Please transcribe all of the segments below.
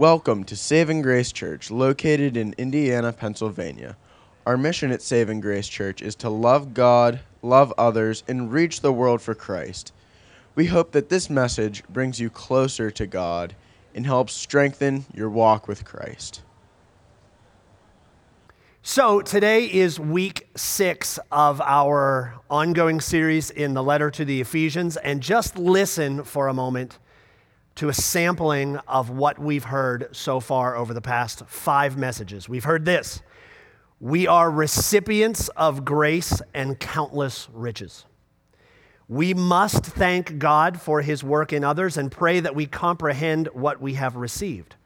Welcome to Saving Grace Church, located in Indiana, Pennsylvania. Our mission at Saving Grace Church is to love God, love others, and reach the world for Christ. We hope that this message brings you closer to God and helps strengthen your walk with Christ. So, today is week six of our ongoing series in the letter to the Ephesians. And just listen for a moment to a sampling of what we've heard so far over the past five messages. We've heard this We are recipients of grace and countless riches. We must thank God for his work in others and pray that we comprehend what we have received.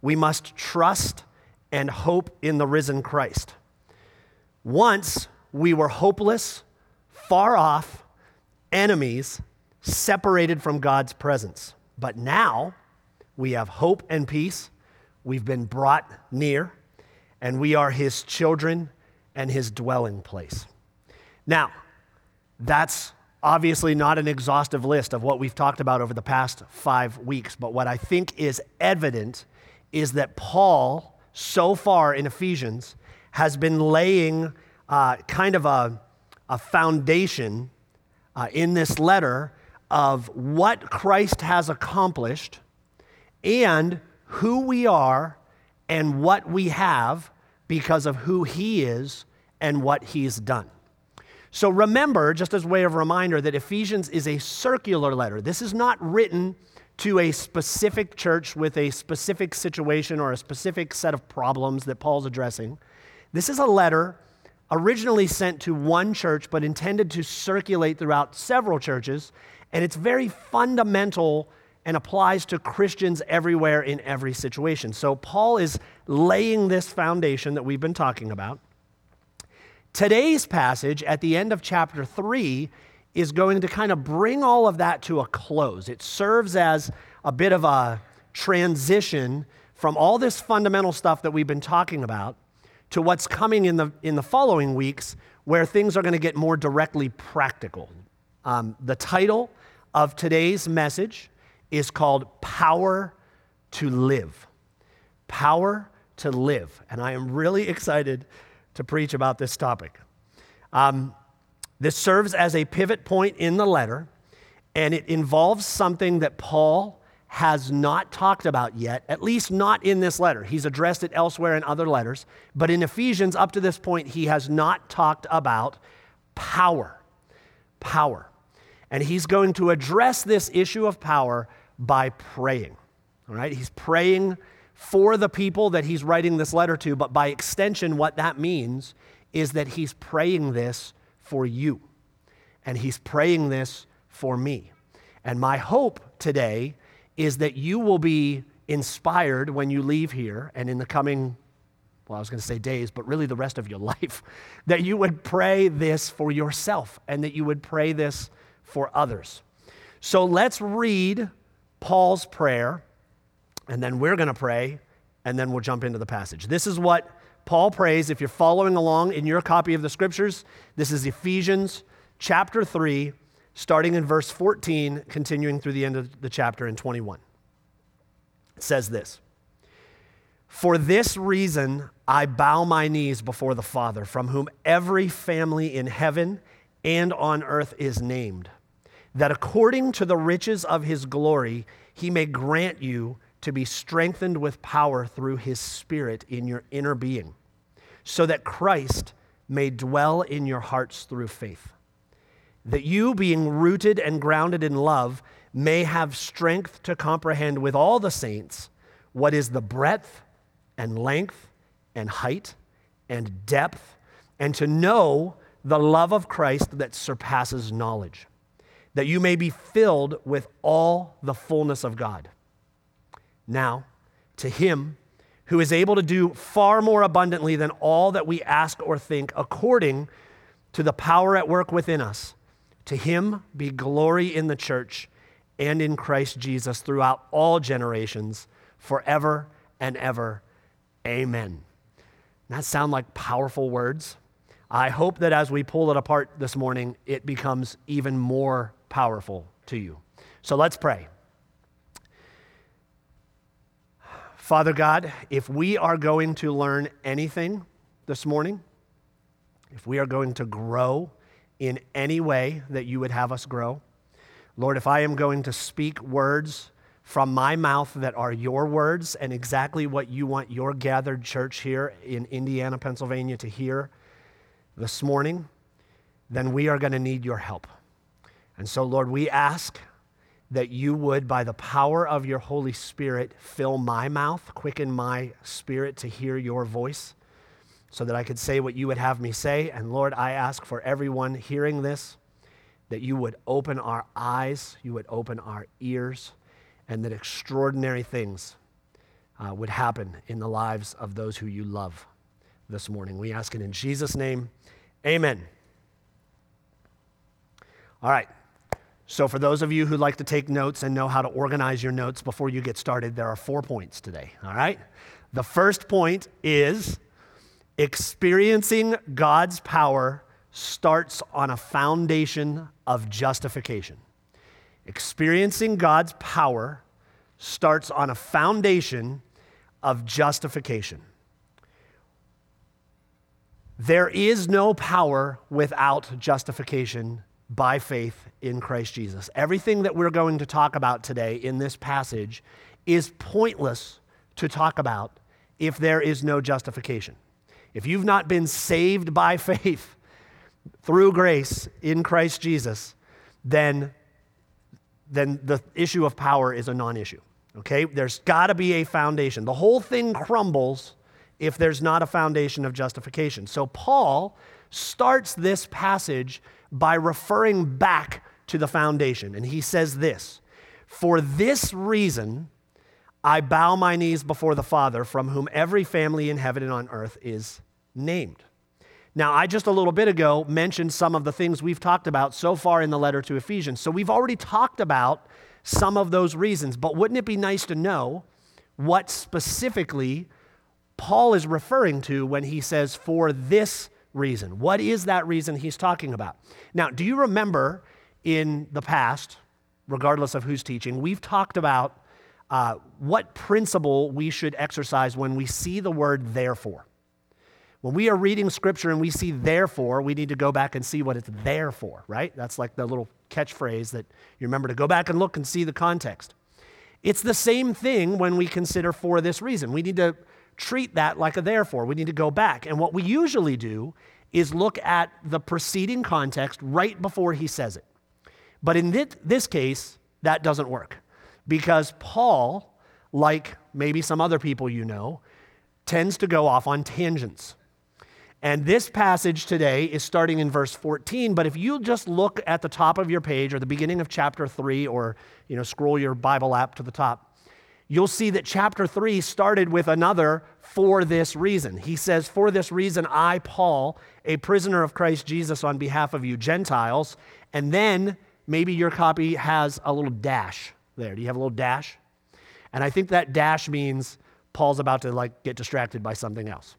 We must trust and hope in the risen Christ. Once we were hopeless, far off, enemies, separated from God's presence. But now we have hope and peace. We've been brought near, and we are his children and his dwelling place. Now, that's obviously not an exhaustive list of what we've talked about over the past five weeks, but what I think is evident is that Paul, so far in Ephesians, has been laying uh, kind of a, a foundation uh, in this letter of what Christ has accomplished and who we are and what we have because of who he is and what he's done. So remember, just as a way of reminder, that Ephesians is a circular letter. This is not written to a specific church with a specific situation or a specific set of problems that Paul's addressing. This is a letter originally sent to one church, but intended to circulate throughout several churches and it's very fundamental and applies to Christians everywhere in every situation. So Paul is laying this foundation that we've been talking about. Today's passage at the end of chapter 3 is going to kind of bring all of that to a close. It serves as a bit of a transition from all this fundamental stuff that we've been talking about to what's coming in the, in the following weeks where things are going to get more directly practical. Um, the title of today's message is called Power to Live. Power to Live. And I am really excited to preach about this topic. Um, this serves as a pivot point in the letter, and it involves something that Paul has not talked about yet, at least not in this letter. He's addressed it elsewhere in other letters, but in Ephesians, up to this point, he has not talked about power. Power. And he's going to address this issue of power by praying. All right? He's praying for the people that he's writing this letter to, but by extension, what that means is that he's praying this for you. And he's praying this for me. And my hope today is that you will be inspired when you leave here and in the coming, well, I was going to say days, but really the rest of your life, that you would pray this for yourself and that you would pray this for others. So let's read Paul's prayer, and then we're going to pray, and then we'll jump into the passage. This is what Paul prays. If you're following along in your copy of the scriptures, this is Ephesians chapter 3, starting in verse 14, continuing through the end of the chapter in 21. It says this For this reason I bow my knees before the Father, from whom every family in heaven and on earth is named that according to the riches of his glory, he may grant you to be strengthened with power through his Spirit in your inner being, so that Christ may dwell in your hearts through faith. That you, being rooted and grounded in love, may have strength to comprehend with all the saints what is the breadth and length and height and depth, and to know the love of Christ that surpasses knowledge that you may be filled with all the fullness of God. Now, to him who is able to do far more abundantly than all that we ask or think, according to the power at work within us, to him be glory in the church and in Christ Jesus throughout all generations, forever and ever. Amen. That sound like powerful words? I hope that as we pull it apart this morning, it becomes even more powerful to you. So let's pray. Father God, if we are going to learn anything this morning, if we are going to grow in any way that you would have us grow, Lord, if I am going to speak words from my mouth that are your words and exactly what you want your gathered church here in Indiana, Pennsylvania to hear this morning, then we are going to need your help. And so, Lord, we ask that you would, by the power of your Holy Spirit, fill my mouth, quicken my spirit to hear your voice so that I could say what you would have me say. And Lord, I ask for everyone hearing this that you would open our eyes, you would open our ears, and that extraordinary things uh, would happen in the lives of those who you love this morning. We ask it in Jesus' name. Amen. All right. So, for those of you who like to take notes and know how to organize your notes before you get started, there are four points today. All right? The first point is experiencing God's power starts on a foundation of justification. Experiencing God's power starts on a foundation of justification. There is no power without justification by faith in Christ Jesus. Everything that we're going to talk about today in this passage is pointless to talk about if there is no justification. If you've not been saved by faith through grace in Christ Jesus, then, then the issue of power is a non issue. Okay? There's got to be a foundation. The whole thing crumbles if there's not a foundation of justification. So Paul starts this passage by referring back to the foundation. And he says this For this reason, I bow my knees before the Father, from whom every family in heaven and on earth is named. Now, I just a little bit ago mentioned some of the things we've talked about so far in the letter to Ephesians. So we've already talked about some of those reasons, but wouldn't it be nice to know what specifically Paul is referring to when he says, for this reason? What is that reason he's talking about? Now, do you remember in the past, regardless of who's teaching, we've talked about uh, what principle we should exercise when we see the word therefore. When we are reading scripture and we see therefore, we need to go back and see what it's there for, right? That's like the little catchphrase that you remember to go back and look and see the context. It's the same thing when we consider for this reason. We need to treat that like a therefore. We need to go back. And what we usually do is look at the preceding context right before he says it. But in this case, that doesn't work because Paul, like maybe some other people you know, tends to go off on tangents. And this passage today is starting in verse 14, but if you just look at the top of your page or the beginning of chapter 3 or you know scroll your Bible app to the top, you'll see that chapter 3 started with another for this reason. He says, "For this reason I Paul, a prisoner of Christ Jesus on behalf of you Gentiles." And then maybe your copy has a little dash there. Do you have a little dash? And I think that dash means Paul's about to like get distracted by something else.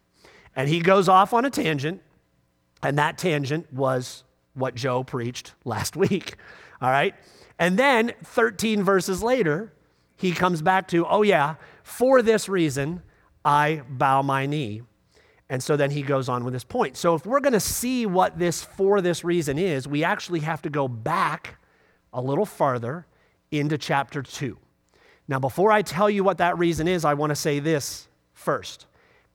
And he goes off on a tangent, and that tangent was what Joe preached last week. All right? And then 13 verses later, he comes back to, oh, yeah, for this reason, I bow my knee. And so then he goes on with this point. So if we're going to see what this for this reason is, we actually have to go back a little farther into chapter 2. Now, before I tell you what that reason is, I want to say this first.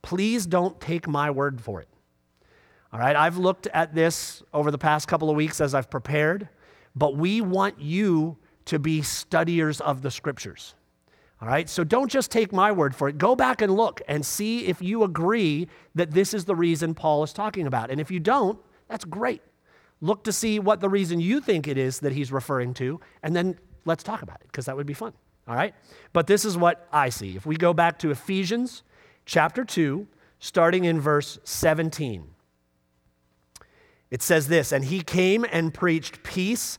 Please don't take my word for it. All right, I've looked at this over the past couple of weeks as I've prepared, but we want you to be studiers of the scriptures. All right, so don't just take my word for it. Go back and look and see if you agree that this is the reason Paul is talking about. And if you don't, that's great. Look to see what the reason you think it is that he's referring to, and then let's talk about it, because that would be fun. All right? But this is what I see. If we go back to Ephesians chapter 2, starting in verse 17. It says this And he came and preached peace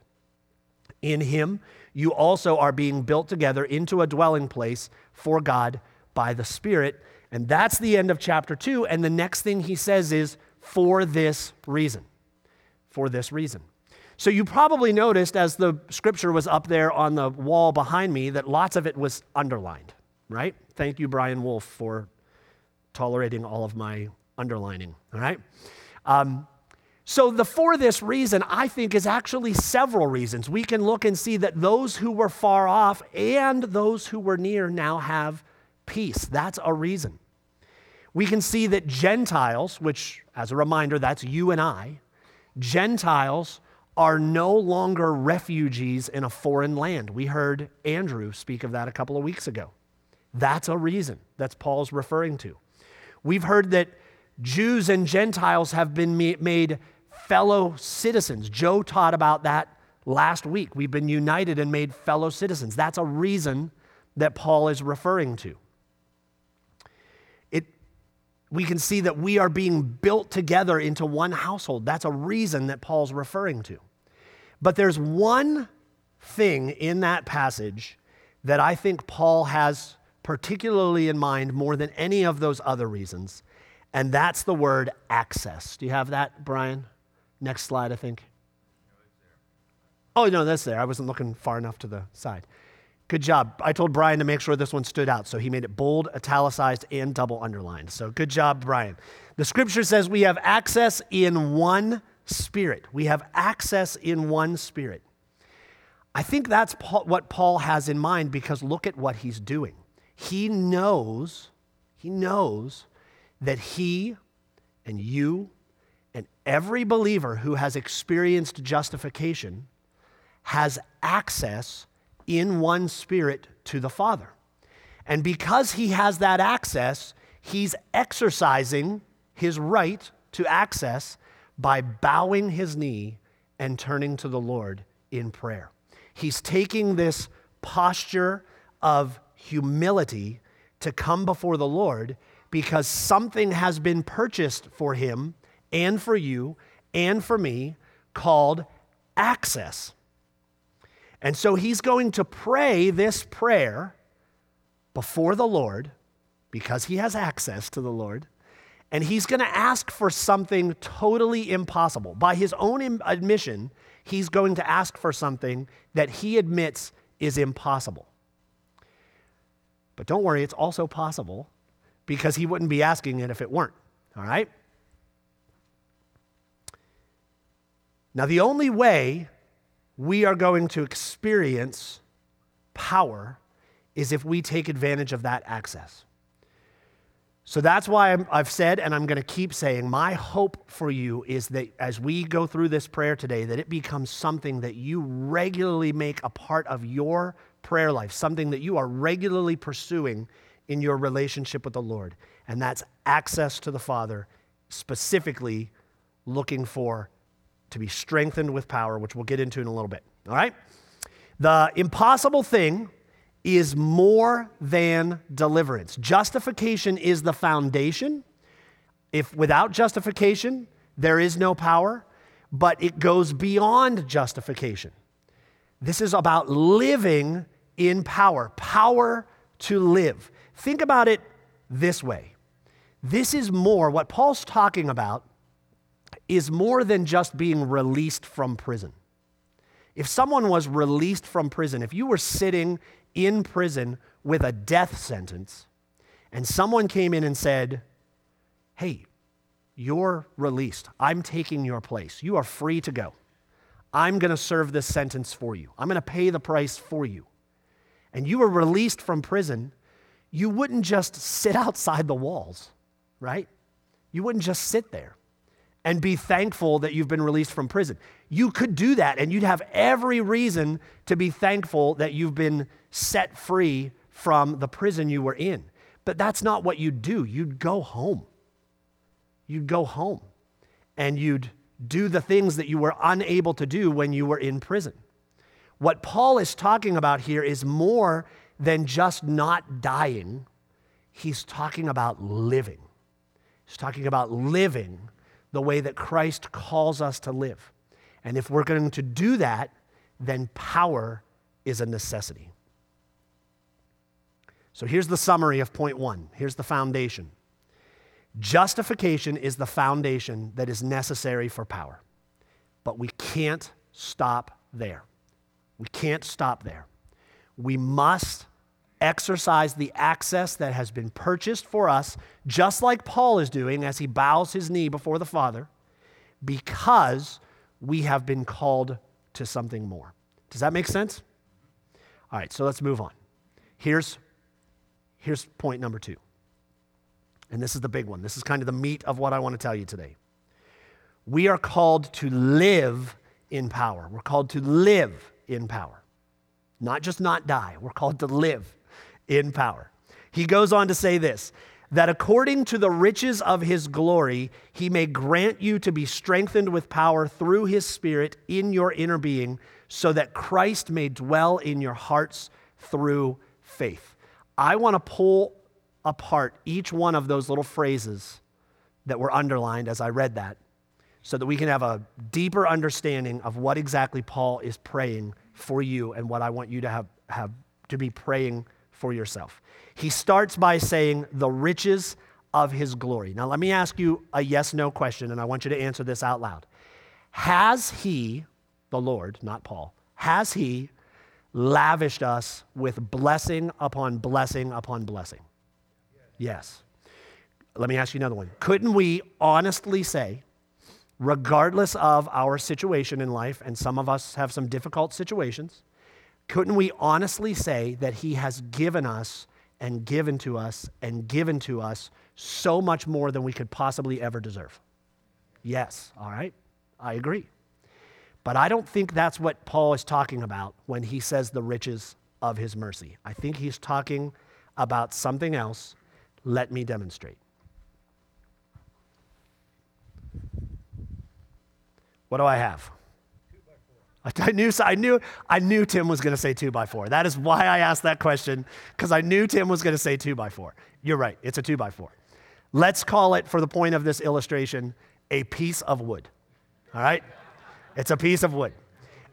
In him, you also are being built together into a dwelling place for God by the Spirit. And that's the end of chapter two. And the next thing he says is, for this reason. For this reason. So you probably noticed as the scripture was up there on the wall behind me that lots of it was underlined, right? Thank you, Brian Wolf, for tolerating all of my underlining, all right? Um, so, the for this reason, I think, is actually several reasons. We can look and see that those who were far off and those who were near now have peace. That's a reason. We can see that Gentiles, which, as a reminder, that's you and I, Gentiles are no longer refugees in a foreign land. We heard Andrew speak of that a couple of weeks ago. That's a reason that Paul's referring to. We've heard that Jews and Gentiles have been made fellow citizens. Joe taught about that last week. We've been united and made fellow citizens. That's a reason that Paul is referring to. It, we can see that we are being built together into one household. That's a reason that Paul's referring to. But there's one thing in that passage that I think Paul has particularly in mind more than any of those other reasons, and that's the word access. Do you have that, Brian? Next slide, I think. Oh, no, that's there. I wasn't looking far enough to the side. Good job. I told Brian to make sure this one stood out, so he made it bold, italicized, and double underlined. So good job, Brian. The scripture says we have access in one spirit. We have access in one spirit. I think that's what Paul has in mind because look at what he's doing. He knows, he knows that he and you and every believer who has experienced justification has access in one spirit to the Father. And because he has that access, he's exercising his right to access by bowing his knee and turning to the Lord in prayer. He's taking this posture of humility to come before the Lord because something has been purchased for him and for you and for me called access. And so he's going to pray this prayer before the Lord because he has access to the Lord. And he's going to ask for something totally impossible. By his own admission, he's going to ask for something that he admits is impossible. But don't worry, it's also possible because he wouldn't be asking it if it weren't. All right? Now, the only way we are going to experience power is if we take advantage of that access. So that's why i have said, and I'm going to keep saying, my hope for you is that as we go through this prayer today, that it becomes something that you regularly make a part of your prayer life, something that you are regularly pursuing in your relationship with the Lord. And that's access to the Father, specifically looking for to be strengthened with power, which we'll get into in a little bit. All right? The impossible thing is more than deliverance. Justification is the foundation. If without justification, there is no power, but it goes beyond justification. This is about living in power, power to live. Think about it this way. This is more, what Paul's talking about is more than just being released from prison. If someone was released from prison, if you were sitting in prison with a death sentence, and someone came in and said, Hey, you're released. I'm taking your place. You are free to go. I'm going to serve this sentence for you. I'm going to pay the price for you. And you were released from prison, you wouldn't just sit outside the walls, right? You wouldn't just sit there and be thankful that you've been released from prison. You could do that, and you'd have every reason to be thankful that you've been set free from the prison you were in. But that's not what you'd do. You'd go home. you'd go home and you'd do the things that you were unable to do when you were in prison. What Paul is talking about here is more than just not dying, he's talking about living. He's talking about living the way that Christ calls us to live. And if we're going to do that, then power is a necessity. So here's the summary of point one. Here's the foundation. Justification is the foundation that is necessary for power. But we can't stop there. We can't stop there. We must exercise the access that has been purchased for us, just like Paul is doing as he bows his knee before the Father, because we have been called to something more. Does that make sense? All right, so let's move on. Here's, here's point number two. And this is the big one. This is kind of the meat of what I want to tell you today. We are called to live in power. We're called to live in power, not just not die. We're called to live in power. He goes on to say this that according to the riches of his glory, he may grant you to be strengthened with power through his Spirit in your inner being, so that Christ may dwell in your hearts through faith. I want to pull apart each one of those little phrases that were underlined as I read that so that we can have a deeper understanding of what exactly Paul is praying for you and what I want you to have, have to be praying for yourself. He starts by saying, the riches of his glory. Now, let me ask you a yes no question, and I want you to answer this out loud. Has he, the Lord, not Paul, has he lavished us with blessing upon blessing upon blessing? Yes. Let me ask you another one. Couldn't we honestly say, regardless of our situation in life, and some of us have some difficult situations, couldn't we honestly say that He has given us and given to us and given to us so much more than we could possibly ever deserve? Yes, all right, I agree. But I don't think that's what Paul is talking about when he says the riches of his mercy. I think he's talking about something else. Let me demonstrate. What do I have? I knew, I knew, I knew Tim was going to say two by four. That is why I asked that question, because I knew Tim was going to say two by four. You're right, it's a two by four. Let's call it, for the point of this illustration, a piece of wood. All right? It's a piece of wood.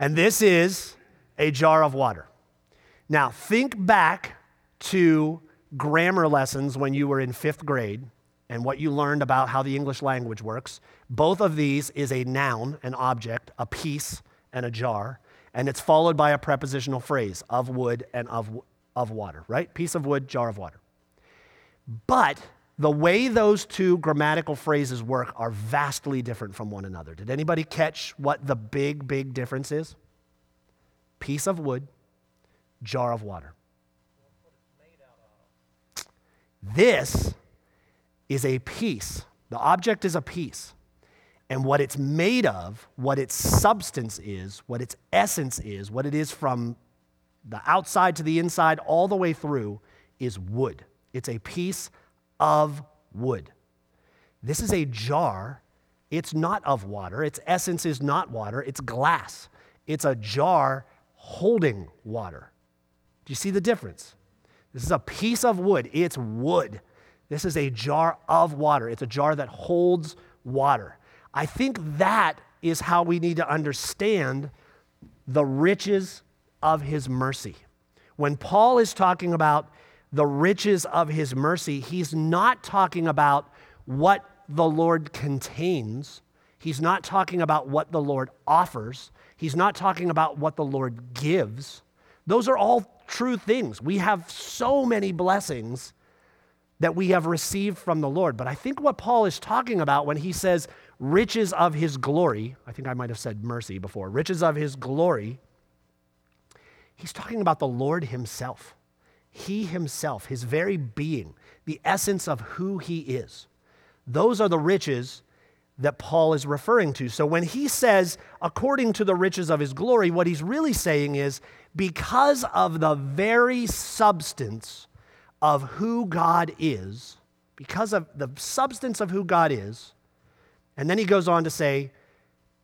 And this is a jar of water. Now, think back to grammar lessons when you were in fifth grade and what you learned about how the English language works. Both of these is a noun, an object, a piece, and a jar, and it's followed by a prepositional phrase of wood and of, of water, right? Piece of wood, jar of water. But the way those two grammatical phrases work are vastly different from one another. Did anybody catch what the big, big difference is? Piece of wood, jar of water. This is a piece. The object is a piece. And what it's made of, what its substance is, what its essence is, what it is from the outside to the inside, all the way through, is wood. It's a piece of wood. This is a jar. It's not of water. Its essence is not water, it's glass. It's a jar holding water. Do you see the difference? This is a piece of wood. It's wood. This is a jar of water. It's a jar that holds water. I think that is how we need to understand the riches of his mercy. When Paul is talking about the riches of his mercy, he's not talking about what the Lord contains. He's not talking about what the Lord offers. He's not talking about what the Lord gives. Those are all true things. We have so many blessings that we have received from the Lord. But I think what Paul is talking about when he says riches of his glory, I think I might have said mercy before, riches of his glory, he's talking about the Lord himself. He himself, his very being, the essence of who he is. Those are the riches that Paul is referring to. So when he says, according to the riches of his glory, what he's really saying is, because of the very substance of who God is, because of the substance of who God is, And then he goes on to say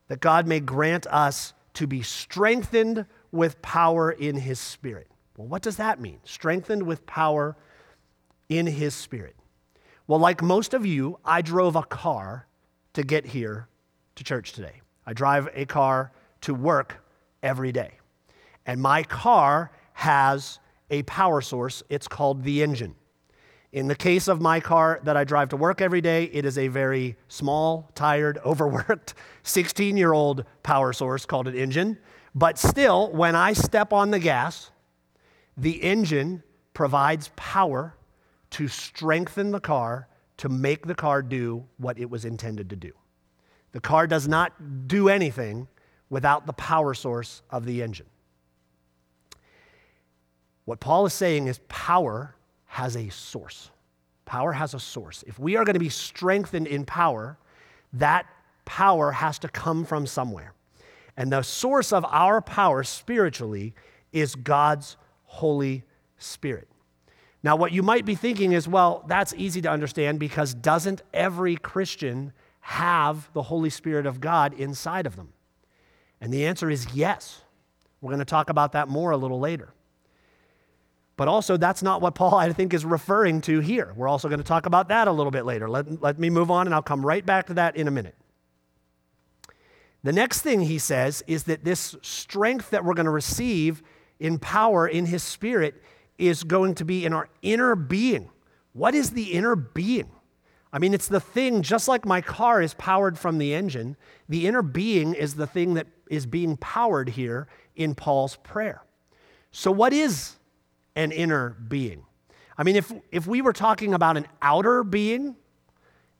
that God may grant us to be strengthened with power in his spirit. Well, what does that mean? Strengthened with power in his spirit. Well, like most of you, I drove a car to get here to church today. I drive a car to work every day. And my car has a power source. It's called the engine. In the case of my car that I drive to work every day, it is a very small, tired, overworked 16 year old power source called an engine. But still, when I step on the gas, the engine provides power to strengthen the car to make the car do what it was intended to do. The car does not do anything without the power source of the engine. What Paul is saying is power has a source. Power has a source. If we are going to be strengthened in power, that power has to come from somewhere. And the source of our power spiritually is God's Holy Spirit. Now, what you might be thinking is, well, that's easy to understand because doesn't every Christian have the Holy Spirit of God inside of them? And the answer is yes. We're going to talk about that more a little later. But also, that's not what Paul, I think, is referring to here. We're also going to talk about that a little bit later. Let, let me move on, and I'll come right back to that in a minute. The next thing he says is that this strength that we're going to receive in power in his spirit is going to be in our inner being. What is the inner being? I mean, it's the thing, just like my car is powered from the engine, the inner being is the thing that is being powered here in Paul's prayer. So, what is an inner being. I mean, if, if we were talking about an outer being,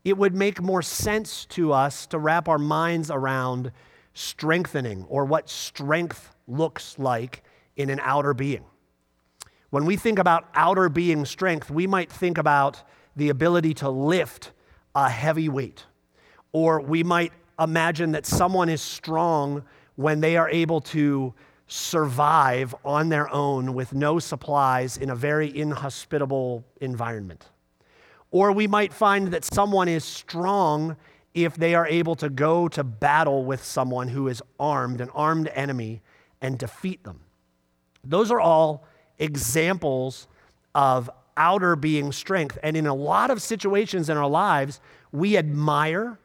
it would make more sense to us to wrap our minds around strengthening or what strength looks like in an outer being. When we think about outer being strength, we might think about the ability to lift a heavy weight, or we might imagine that someone is strong when they are able to survive on their own with no supplies in a very inhospitable environment. Or we might find that someone is strong if they are able to go to battle with someone who is armed, an armed enemy, and defeat them. Those are all examples of outer being strength. And in a lot of situations in our lives, we admire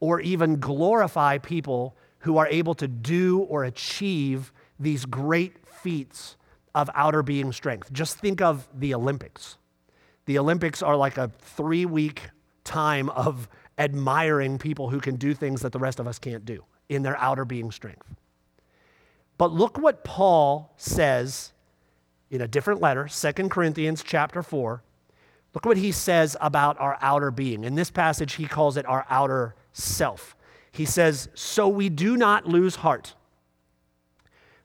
or even glorify people who are able to do or achieve these great feats of outer being strength. Just think of the Olympics. The Olympics are like a three week time of admiring people who can do things that the rest of us can't do in their outer being strength. But look what Paul says in a different letter, 2 Corinthians chapter 4. Look what he says about our outer being. In this passage, he calls it our outer self. He says, So we do not lose heart.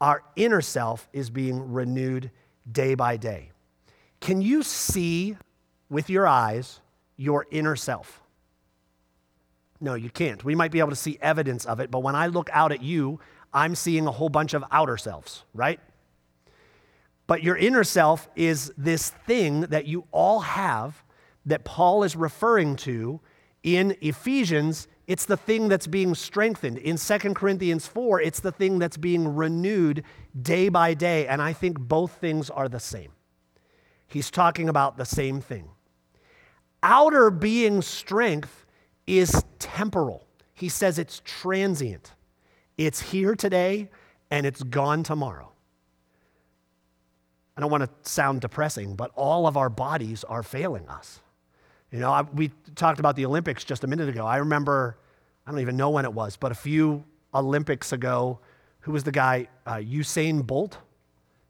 our inner self is being renewed day by day. Can you see with your eyes your inner self? No, you can't. We might be able to see evidence of it, but when I look out at you, I'm seeing a whole bunch of outer selves, right? But your inner self is this thing that you all have that Paul is referring to in Ephesians it's the thing that's being strengthened. In 2 Corinthians 4, it's the thing that's being renewed day by day. And I think both things are the same. He's talking about the same thing. Outer being strength is temporal. He says it's transient. It's here today and it's gone tomorrow. I don't want to sound depressing, but all of our bodies are failing us. You know, I, we talked about the Olympics just a minute ago. I remember, I don't even know when it was, but a few Olympics ago, who was the guy? Uh, Usain Bolt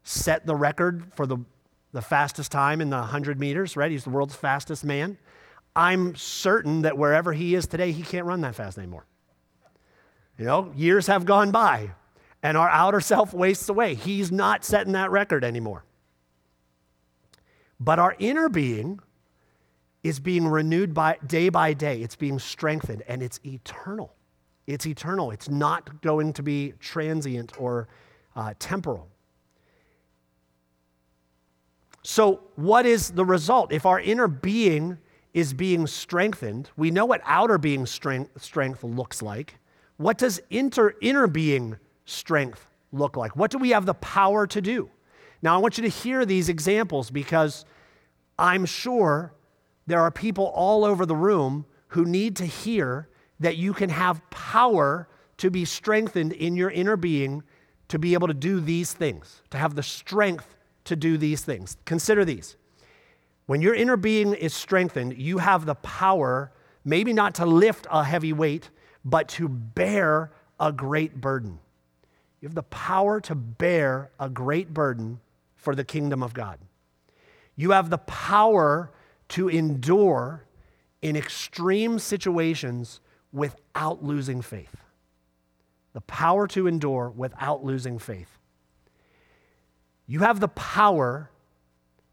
set the record for the, the fastest time in the 100 meters, right? He's the world's fastest man. I'm certain that wherever he is today, he can't run that fast anymore. You know, years have gone by and our outer self wastes away. He's not setting that record anymore. But our inner being is being renewed by day by day. It's being strengthened and it's eternal. It's eternal. It's not going to be transient or uh, temporal. So, what is the result? If our inner being is being strengthened, we know what outer being strength, strength looks like. What does inter, inner being strength look like? What do we have the power to do? Now, I want you to hear these examples because I'm sure there are people all over the room who need to hear that you can have power to be strengthened in your inner being to be able to do these things, to have the strength to do these things. Consider these. When your inner being is strengthened, you have the power, maybe not to lift a heavy weight, but to bear a great burden. You have the power to bear a great burden for the kingdom of God. You have the power to endure in extreme situations without losing faith. The power to endure without losing faith. You have the power,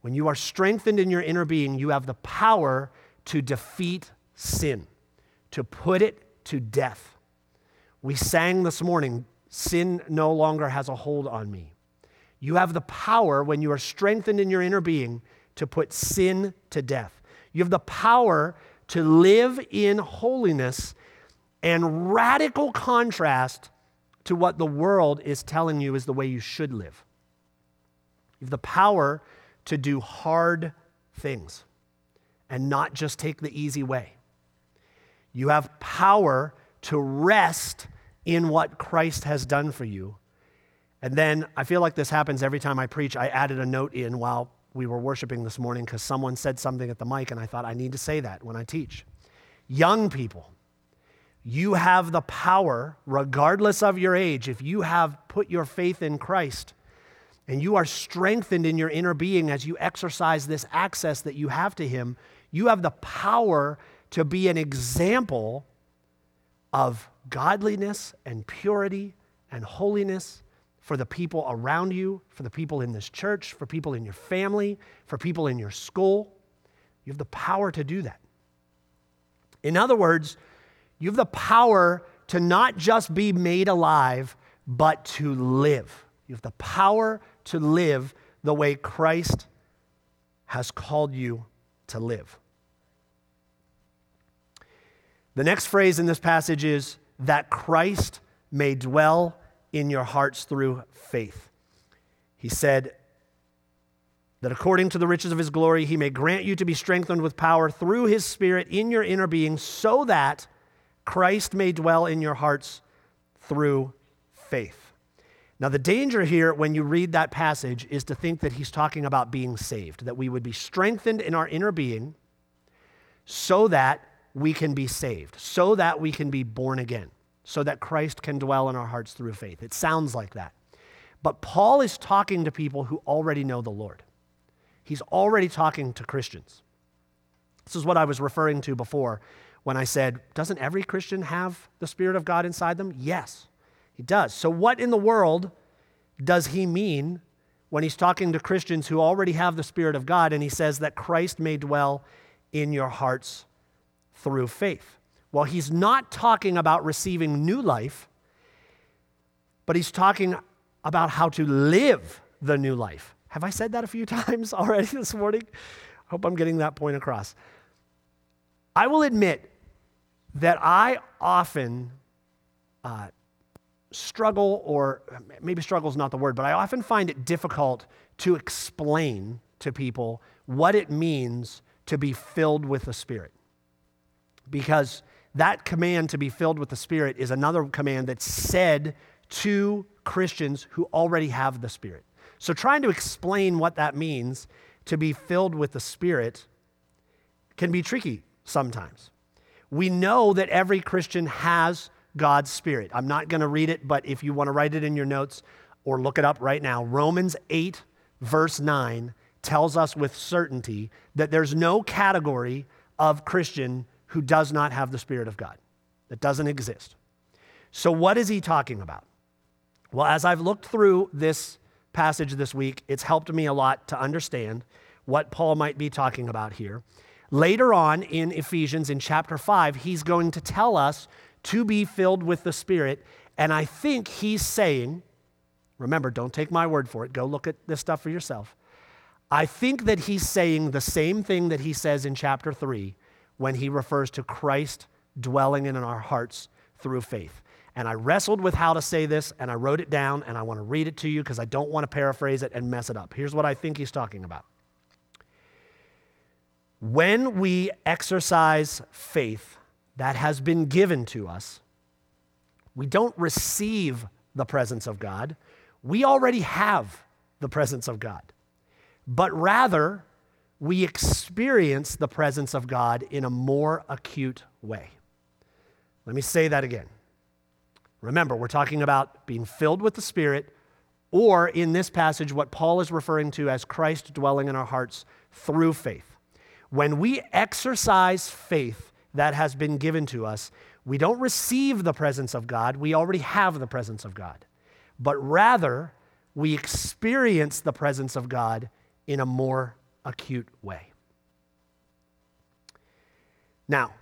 when you are strengthened in your inner being, you have the power to defeat sin, to put it to death. We sang this morning, Sin no longer has a hold on me. You have the power, when you are strengthened in your inner being, to put sin to death. You have the power to live in holiness and radical contrast to what the world is telling you is the way you should live. You have the power to do hard things and not just take the easy way. You have power to rest in what Christ has done for you. And then I feel like this happens every time I preach. I added a note in while we were worshiping this morning because someone said something at the mic, and I thought I need to say that when I teach. Young people, you have the power, regardless of your age, if you have put your faith in Christ and you are strengthened in your inner being as you exercise this access that you have to Him, you have the power to be an example of godliness and purity and holiness for the people around you, for the people in this church, for people in your family, for people in your school. You have the power to do that. In other words, you have the power to not just be made alive, but to live. You have the power to live the way Christ has called you to live. The next phrase in this passage is that Christ may dwell in your hearts through faith. He said, that according to the riches of his glory, he may grant you to be strengthened with power through his Spirit in your inner being, so that Christ may dwell in your hearts through faith. Now, the danger here when you read that passage is to think that he's talking about being saved, that we would be strengthened in our inner being so that we can be saved, so that we can be born again, so that Christ can dwell in our hearts through faith. It sounds like that. But Paul is talking to people who already know the Lord. He's already talking to Christians. This is what I was referring to before when I said, Doesn't every Christian have the Spirit of God inside them? Yes, he does. So, what in the world does he mean when he's talking to Christians who already have the Spirit of God and he says that Christ may dwell in your hearts through faith. Well, he's not talking about receiving new life, but he's talking about how to live the new life. Have I said that a few times already this morning? I hope I'm getting that point across. I will admit that I often uh, struggle, or maybe struggle is not the word, but I often find it difficult to explain to people what it means to be filled with the Spirit because that command to be filled with the Spirit is another command that's said to Christians who already have the Spirit. So, trying to explain what that means to be filled with the Spirit can be tricky sometimes. We know that every Christian has God's Spirit. I'm not going to read it, but if you want to write it in your notes or look it up right now, Romans 8, verse 9 tells us with certainty that there's no category of Christian who does not have the Spirit of God. That doesn't exist. So, what is he talking about? Well, as I've looked through this passage this week, it's helped me a lot to understand what Paul might be talking about here. Later on in Ephesians, in chapter 5, he's going to tell us to be filled with the Spirit. And I think he's saying, remember, don't take my word for it, go look at this stuff for yourself. I think that he's saying the same thing that he says in chapter 3 when he refers to Christ dwelling in our hearts through faith. And I wrestled with how to say this, and I wrote it down, and I want to read it to you because I don't want to paraphrase it and mess it up. Here's what I think he's talking about. When we exercise faith that has been given to us, we don't receive the presence of God. We already have the presence of God. But rather, we experience the presence of God in a more acute way. Let me say that again. Remember, we're talking about being filled with the Spirit, or in this passage, what Paul is referring to as Christ dwelling in our hearts through faith. When we exercise faith that has been given to us, we don't receive the presence of God, we already have the presence of God. But rather, we experience the presence of God in a more acute way. Now,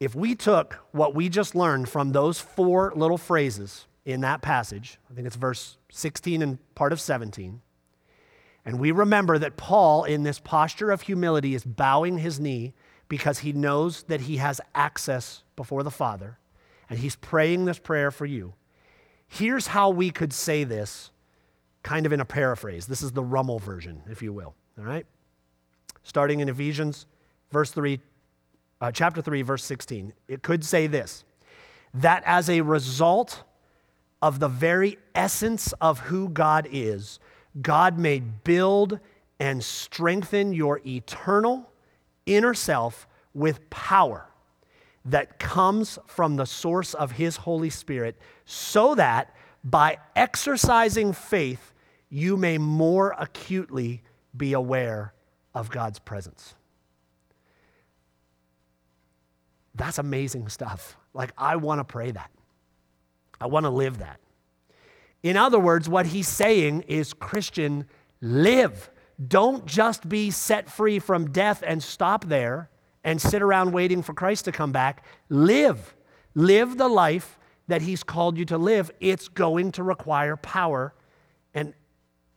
if we took what we just learned from those four little phrases in that passage, I think it's verse 16 and part of 17, and we remember that Paul, in this posture of humility, is bowing his knee because he knows that he has access before the Father, and he's praying this prayer for you. Here's how we could say this, kind of in a paraphrase. This is the Rummel version, if you will. All right? Starting in Ephesians, verse 3, uh, chapter 3, verse 16. It could say this that as a result of the very essence of who God is, God may build and strengthen your eternal inner self with power that comes from the source of His Holy Spirit, so that by exercising faith, you may more acutely be aware of God's presence. That's amazing stuff. Like, I want to pray that. I want to live that. In other words, what he's saying is Christian, live. Don't just be set free from death and stop there and sit around waiting for Christ to come back. Live. Live the life that he's called you to live. It's going to require power and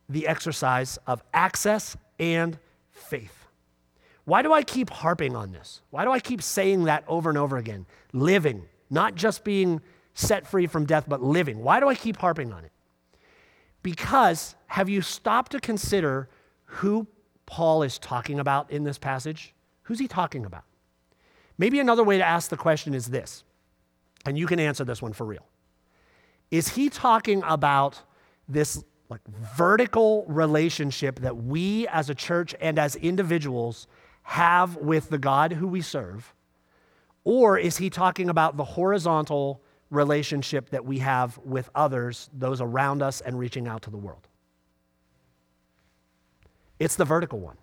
the exercise of access and faith. Why do I keep harping on this? Why do I keep saying that over and over again? Living, not just being set free from death, but living. Why do I keep harping on it? Because have you stopped to consider who Paul is talking about in this passage? Who's he talking about? Maybe another way to ask the question is this, and you can answer this one for real. Is he talking about this like vertical relationship that we as a church and as individuals have with the God who we serve? Or is he talking about the horizontal relationship that we have with others, those around us, and reaching out to the world? It's the vertical one.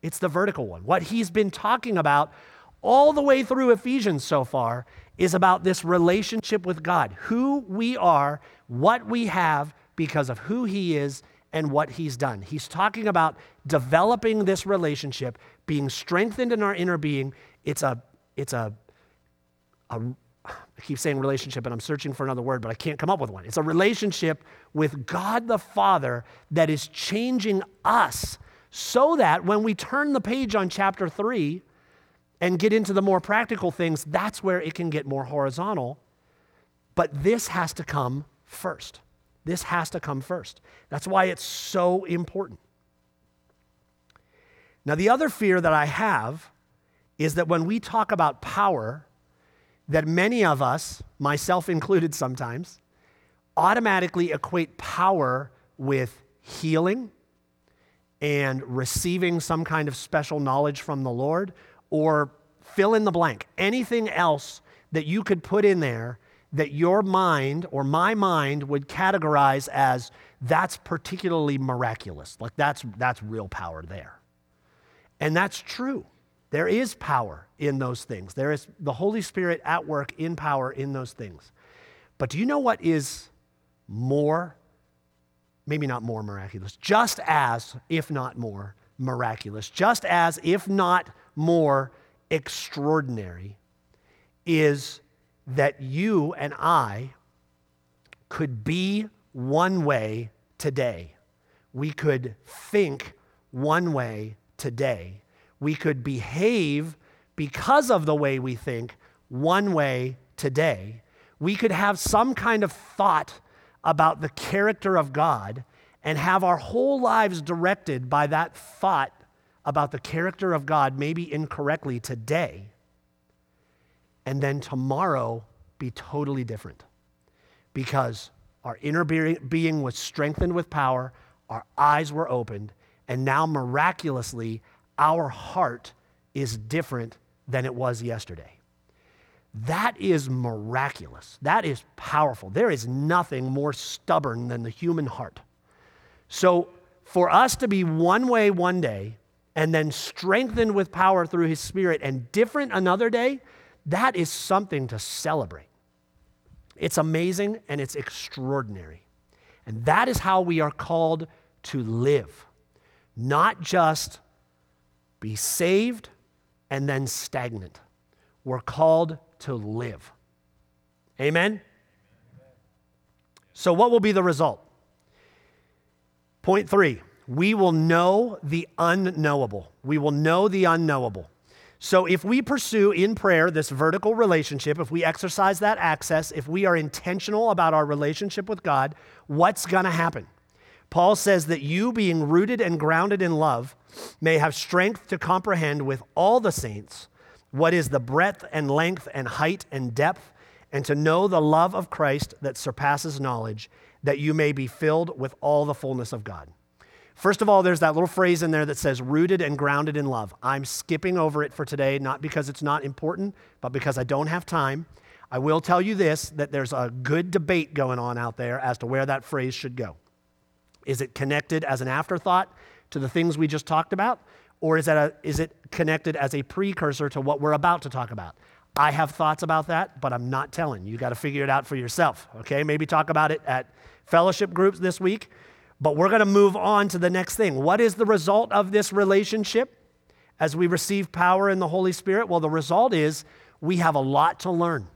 It's the vertical one. What he's been talking about all the way through Ephesians so far is about this relationship with God, who we are, what we have because of who he is and what he's done. He's talking about developing this relationship, being strengthened in our inner being. It's a, it's a, a I keep saying relationship, and I'm searching for another word, but I can't come up with one. It's a relationship with God the Father that is changing us so that when we turn the page on chapter three and get into the more practical things, that's where it can get more horizontal. But this has to come first. This has to come first. That's why it's so important. Now, the other fear that I have is that when we talk about power, that many of us, myself included sometimes, automatically equate power with healing and receiving some kind of special knowledge from the Lord or fill in the blank. Anything else that you could put in there that your mind or my mind would categorize as that's particularly miraculous. Like that's, that's real power there. And that's true. There is power in those things. There is the Holy Spirit at work in power in those things. But do you know what is more, maybe not more miraculous, just as, if not more, miraculous, just as, if not more extraordinary, is that you and I could be one way today. We could think one way today we could behave because of the way we think one way today. We could have some kind of thought about the character of God and have our whole lives directed by that thought about the character of God, maybe incorrectly today, and then tomorrow be totally different because our inner being was strengthened with power, our eyes were opened, and now miraculously, our heart is different than it was yesterday. That is miraculous. That is powerful. There is nothing more stubborn than the human heart. So, for us to be one way one day and then strengthened with power through his spirit and different another day, that is something to celebrate. It's amazing and it's extraordinary. And that is how we are called to live, not just be saved and then stagnant. We're called to live. Amen? So, what will be the result? Point three we will know the unknowable. We will know the unknowable. So, if we pursue in prayer this vertical relationship, if we exercise that access, if we are intentional about our relationship with God, what's going to happen? Paul says that you, being rooted and grounded in love, may have strength to comprehend with all the saints what is the breadth and length and height and depth, and to know the love of Christ that surpasses knowledge, that you may be filled with all the fullness of God. First of all, there's that little phrase in there that says rooted and grounded in love. I'm skipping over it for today, not because it's not important, but because I don't have time. I will tell you this that there's a good debate going on out there as to where that phrase should go. Is it connected as an afterthought to the things we just talked about? Or is, that a, is it connected as a precursor to what we're about to talk about? I have thoughts about that, but I'm not telling. You got to figure it out for yourself, okay? Maybe talk about it at fellowship groups this week. But we're going to move on to the next thing. What is the result of this relationship as we receive power in the Holy Spirit? Well, the result is we have a lot to learn.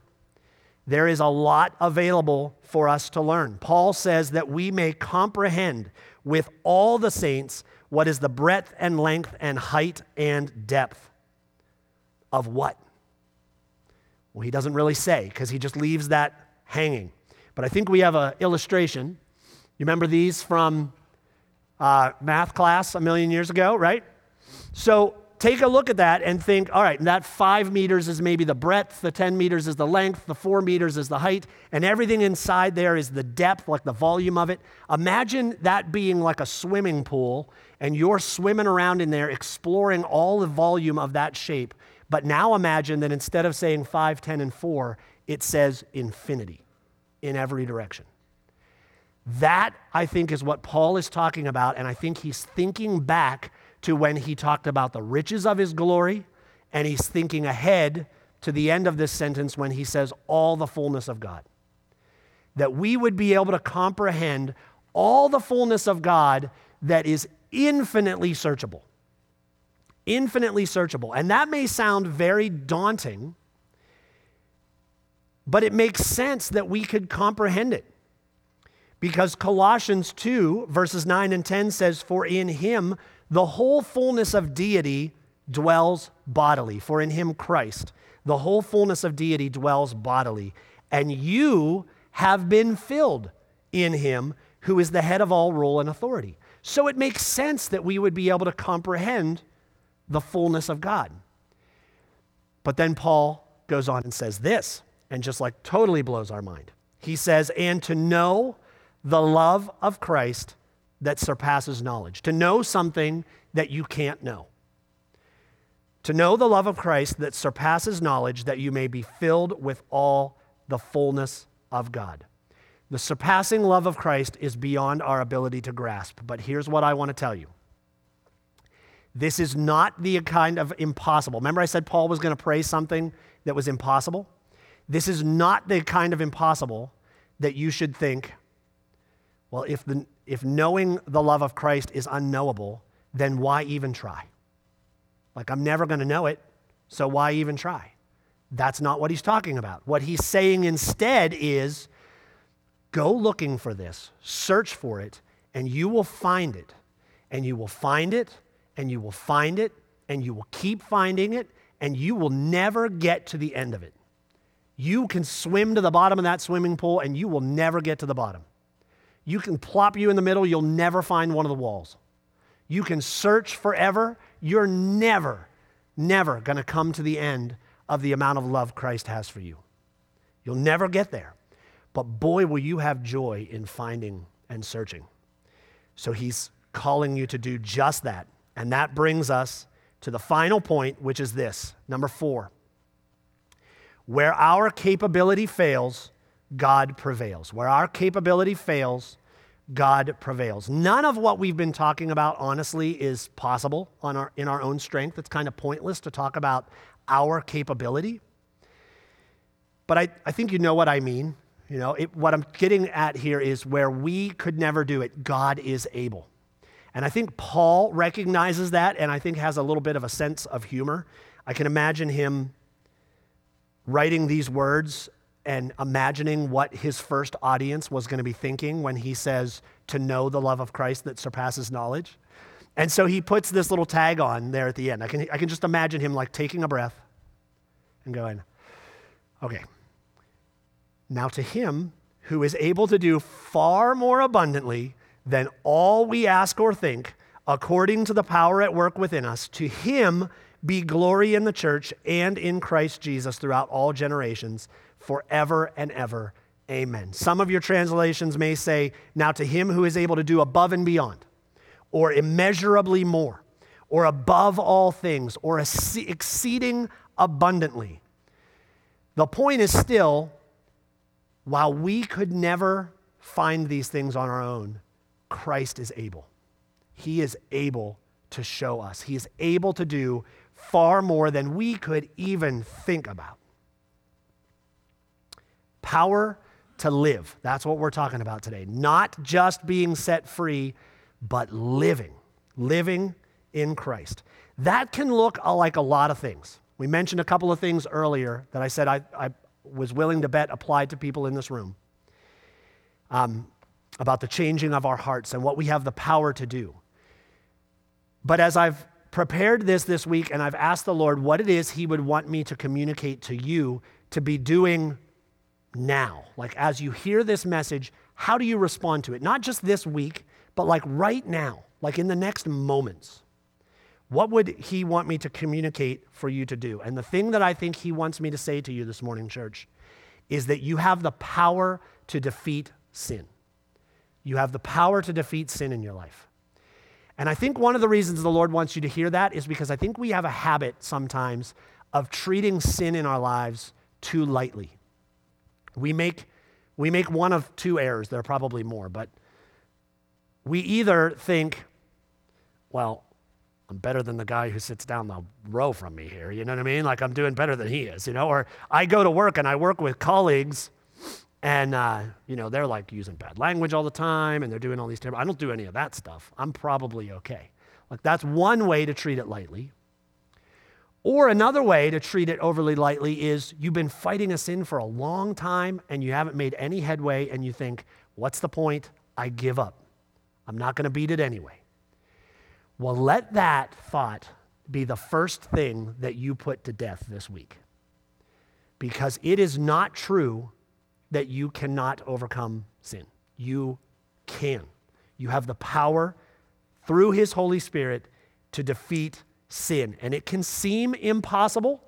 There is a lot available for us to learn. Paul says that we may comprehend with all the saints what is the breadth and length and height and depth of what? Well, he doesn't really say because he just leaves that hanging. But I think we have an illustration. You remember these from uh, math class a million years ago, right? So take a look at that and think, all right, that five meters is maybe the breadth, the 10 meters is the length, the four meters is the height, and everything inside there is the depth, like the volume of it. Imagine that being like a swimming pool, and you're swimming around in there exploring all the volume of that shape. But now imagine that instead of saying 5, 10, and 4, it says infinity in every direction. That, I think, is what Paul is talking about, and I think he's thinking back to when he talked about the riches of his glory, and he's thinking ahead to the end of this sentence when he says, all the fullness of God. That we would be able to comprehend all the fullness of God that is infinitely searchable. Infinitely searchable. And that may sound very daunting, but it makes sense that we could comprehend it. Because Colossians 2, verses 9 and 10 says, For in him the whole fullness of deity dwells bodily. For in him, Christ, the whole fullness of deity dwells bodily. And you have been filled in him who is the head of all rule and authority. So it makes sense that we would be able to comprehend the fullness of God. But then Paul goes on and says this, and just like totally blows our mind. He says, and to know the love of Christ that surpasses knowledge, to know something that you can't know. To know the love of Christ that surpasses knowledge, that you may be filled with all the fullness of God. The surpassing love of Christ is beyond our ability to grasp. But here's what I want to tell you This is not the kind of impossible. Remember, I said Paul was going to pray something that was impossible? This is not the kind of impossible that you should think, well, if, the, if knowing the love of Christ is unknowable, then why even try? Like, I'm never going to know it, so why even try? That's not what he's talking about. What he's saying instead is go looking for this, search for it, and you will find it. And you will find it, and you will find it, and you will keep finding it, and you will never get to the end of it. You can swim to the bottom of that swimming pool, and you will never get to the bottom. You can plop you in the middle, you'll never find one of the walls. You can search forever, you're never, never going to come to the end of the amount of love Christ has for you. You'll never get there. But boy, will you have joy in finding and searching. So he's calling you to do just that. And that brings us to the final point, which is this number four. Where our capability fails, God prevails. Where our capability fails, God prevails. None of what we've been talking about, honestly, is possible on our, in our own strength. It's kind of pointless to talk about our capability. But I, I think you know what I mean. You know, it, what I'm getting at here is where we could never do it, God is able. And I think Paul recognizes that and I think has a little bit of a sense of humor. I can imagine him writing these words and imagining what his first audience was going to be thinking when he says, to know the love of Christ that surpasses knowledge. And so he puts this little tag on there at the end. I can, I can just imagine him like taking a breath and going, okay, now to him who is able to do far more abundantly than all we ask or think, according to the power at work within us, to him be glory in the church and in Christ Jesus throughout all generations, forever and ever. Amen. Some of your translations may say, Now to him who is able to do above and beyond or immeasurably more, or above all things, or exceeding abundantly. The point is still, while we could never find these things on our own, Christ is able. He is able to show us. He is able to do far more than we could even think about. Power to live. That's what we're talking about today. Not just being set free but living, living in Christ. That can look like a lot of things. We mentioned a couple of things earlier that I said I, I was willing to bet applied to people in this room um, about the changing of our hearts and what we have the power to do. But as I've prepared this this week and I've asked the Lord what it is He would want me to communicate to you to be doing now, like as you hear this message, how do you respond to it? Not just this week, but like right now, like in the next moments, what would he want me to communicate for you to do? And the thing that I think he wants me to say to you this morning, church, is that you have the power to defeat sin. You have the power to defeat sin in your life. And I think one of the reasons the Lord wants you to hear that is because I think we have a habit sometimes of treating sin in our lives too lightly. We make, we make one of two errors, there are probably more, but we either think, well, I'm better than the guy who sits down the row from me here. You know what I mean? Like I'm doing better than he is, you know? Or I go to work and I work with colleagues and, uh, you know, they're like using bad language all the time and they're doing all these terrible. I don't do any of that stuff. I'm probably okay. Like that's one way to treat it lightly. Or another way to treat it overly lightly is you've been fighting a sin for a long time and you haven't made any headway and you think, what's the point? I give up. I'm not going to beat it anyway. Well, let that thought be the first thing that you put to death this week. Because it is not true that you cannot overcome sin. You can. You have the power through His Holy Spirit to defeat sin. And it can seem impossible,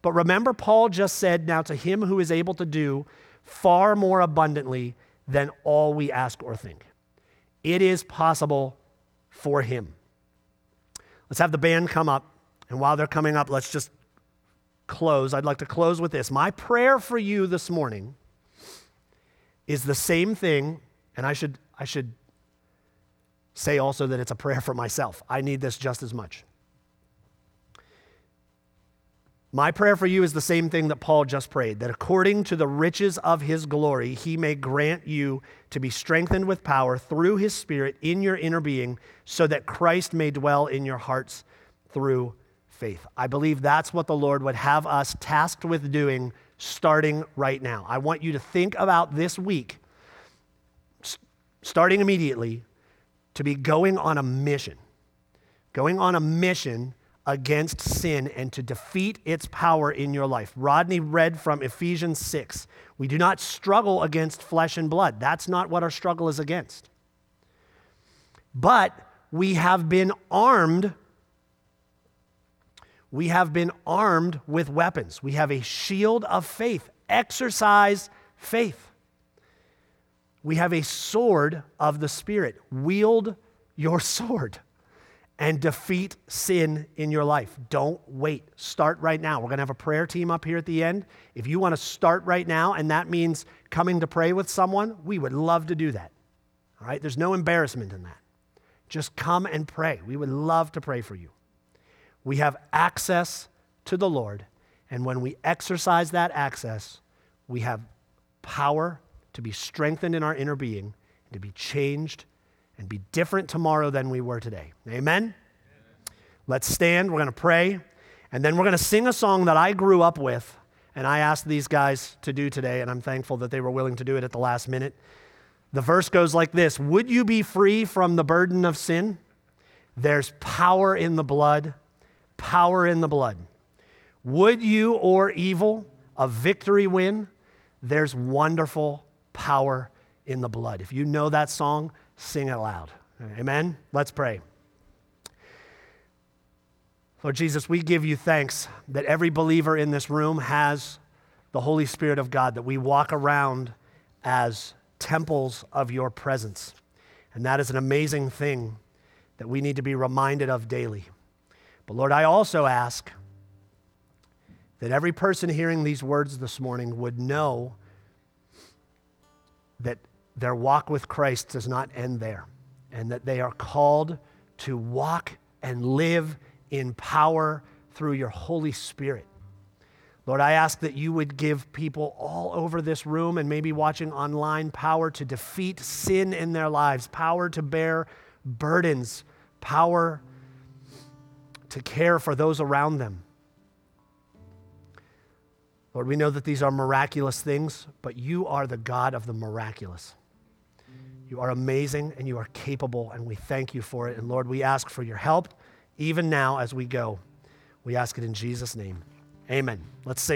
but remember, Paul just said, Now to Him who is able to do far more abundantly than all we ask or think. It is possible for him. Let's have the band come up. And while they're coming up, let's just close. I'd like to close with this. My prayer for you this morning is the same thing, and I should, I should say also that it's a prayer for myself. I need this just as much. My prayer for you is the same thing that Paul just prayed that according to the riches of his glory, he may grant you to be strengthened with power through his Spirit in your inner being, so that Christ may dwell in your hearts through faith. I believe that's what the Lord would have us tasked with doing starting right now. I want you to think about this week, starting immediately, to be going on a mission. Going on a mission against sin and to defeat its power in your life. Rodney read from Ephesians 6. We do not struggle against flesh and blood. That's not what our struggle is against. But we have been armed. We have been armed with weapons. We have a shield of faith. Exercise faith. We have a sword of the Spirit. Wield your sword and defeat sin in your life. Don't wait. Start right now. We're going to have a prayer team up here at the end. If you want to start right now, and that means coming to pray with someone, we would love to do that. All right? There's no embarrassment in that. Just come and pray. We would love to pray for you. We have access to the Lord, and when we exercise that access, we have power to be strengthened in our inner being and to be changed and be different tomorrow than we were today. Amen? Let's stand. We're going to pray. And then we're going to sing a song that I grew up with. And I asked these guys to do today. And I'm thankful that they were willing to do it at the last minute. The verse goes like this Would you be free from the burden of sin? There's power in the blood. Power in the blood. Would you or evil a victory win? There's wonderful power in the blood. If you know that song, sing it aloud. Amen? Let's pray. Lord Jesus, we give you thanks that every believer in this room has the Holy Spirit of God, that we walk around as temples of your presence. And that is an amazing thing that we need to be reminded of daily. But Lord, I also ask that every person hearing these words this morning would know that their walk with Christ does not end there, and that they are called to walk and live in power through your Holy Spirit. Lord, I ask that you would give people all over this room and maybe watching online power to defeat sin in their lives, power to bear burdens, power to care for those around them. Lord, we know that these are miraculous things, but you are the God of the miraculous. You are amazing and you are capable, and we thank you for it. And Lord, we ask for your help even now as we go. We ask it in Jesus' name. Amen. Let's sing.